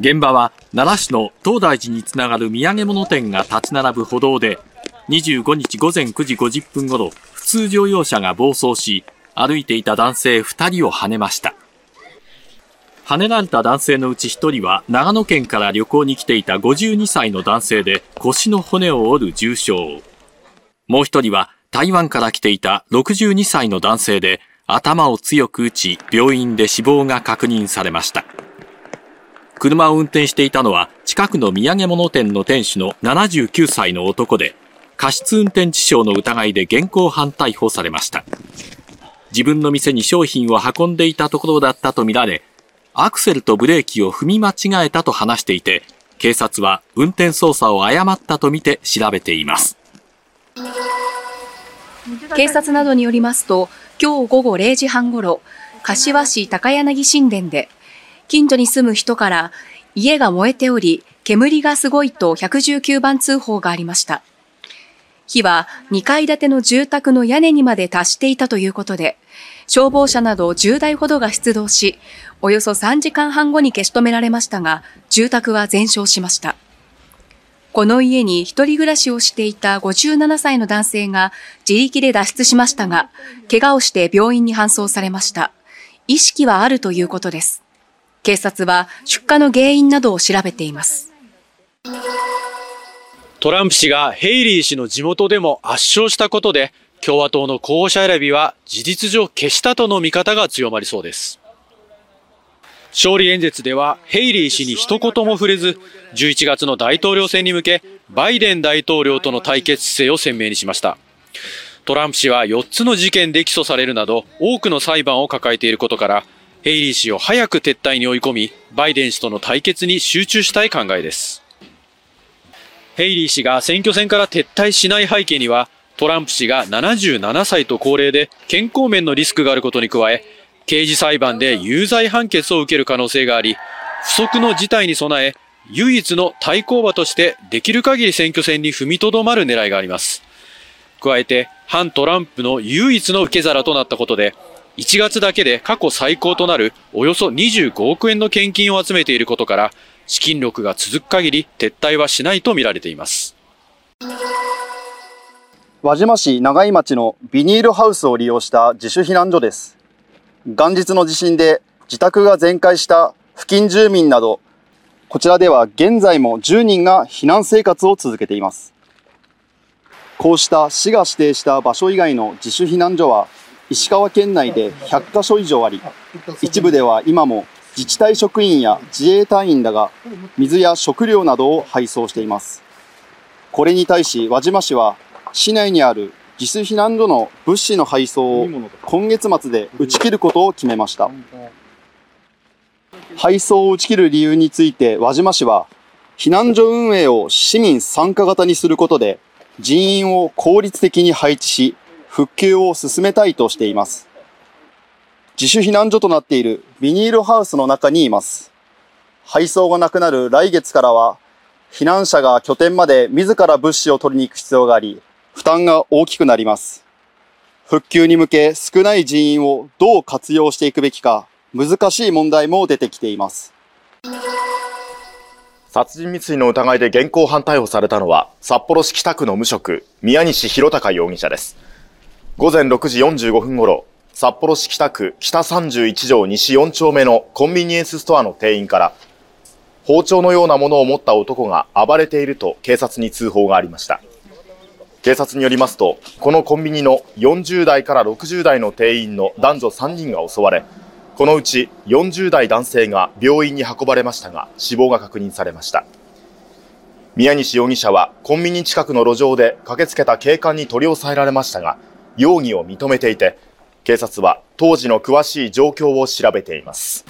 現場は奈良市の東大寺につながる土産物店が立ち並ぶ歩道で25日午前9時50分ごろ普通乗用車が暴走し歩いていた男性2人をはねました。はねられた男性のうち1人は長野県から旅行に来ていた52歳の男性で腰の骨を折る重傷。もう1人は台湾から来ていた62歳の男性で頭を強く打ち病院で死亡が確認されました。車を運転していたのは近くの土産物店の店主の79歳の男で過失運転致傷の疑いで現行犯逮捕されました。自分の店に商品を運んでいたところだったとみられアクセルとブレーキを踏み間違えたと話していて警察は運転操作を誤ったとみて調べています。警察などによりますと今日午後0時半ごろ柏市高柳新田で近所に住む人から家が燃えており、煙がすごいと119番通報がありました。火は2階建ての住宅の屋根にまで達していたということで、消防車など10台ほどが出動し、およそ3時間半後に消し止められましたが、住宅は全焼しました。この家に一人暮らしをしていた57歳の男性が自力で脱出しましたが、怪我をして病院に搬送されました。意識はあるということです。警察は出火の原因などを調べています。トランプ氏がヘイリー氏の地元でも圧勝したことで共和党の候補者選びは事実上消したとの見方が強まりそうです。勝利演説ではヘイリー氏に一言も触れず11月の大統領選に向けバイデン大統領との対決姿勢を鮮明にしました。トランプ氏は4つの事件で起訴されるなど多くの裁判を抱えていることからヘイリー氏を早く撤退に追い込み、バイデン氏との対決に集中したい考えです。ヘイリー氏が選挙戦から撤退しない背景には、トランプ氏が77歳と高齢で健康面のリスクがあることに加え、刑事裁判で有罪判決を受ける可能性があり、不測の事態に備え、唯一の対抗馬としてできる限り選挙戦に踏みとどまる狙いがあります。加えて、反トランプの唯一の受け皿となったことで、1月だけで過去最高となるおよそ25億円の献金を集めていることから、資金力が続く限り撤退はしないとみられています。輪島市長井町のビニールハウスを利用した自主避難所です。元日の地震で自宅が全壊した付近住民など、こちらでは現在も10人が避難生活を続けています。こうした市が指定した場所以外の自主避難所は石川県内で100カ所以上あり、一部では今も自治体職員や自衛隊員らが水や食料などを配送しています。これに対し輪島市は市内にある自主避難所の物資の配送を今月末で打ち切ることを決めました。配送を打ち切る理由について輪島市は避難所運営を市民参加型にすることで人員を効率的に配置し復旧を進めたいとしています。自主避難所となっているビニールハウスの中にいます。配送がなくなる来月からは、避難者が拠点まで自ら物資を取りに行く必要があり、負担が大きくなります。復旧に向け少ない人員をどう活用していくべきか、難しい問題も出てきています。殺人未遂の疑いで現行犯逮捕されたのは、札幌市北区の無職、宮西弘隆容疑者です。午前6時45分ごろ、札幌市北区北31条西4丁目のコンビニエンスストアの店員から、包丁のようなものを持った男が暴れていると警察に通報がありました。警察によりますと、このコンビニの40代から60代の店員の男女3人が襲われ、このうち40代男性が病院に運ばれましたが、死亡が確認されました。宮西容疑者はコンビニ近くの路上で駆けつけた警官に取り押さえられましたが、容疑を認めていて、警察は当時の詳しい状況を調べています。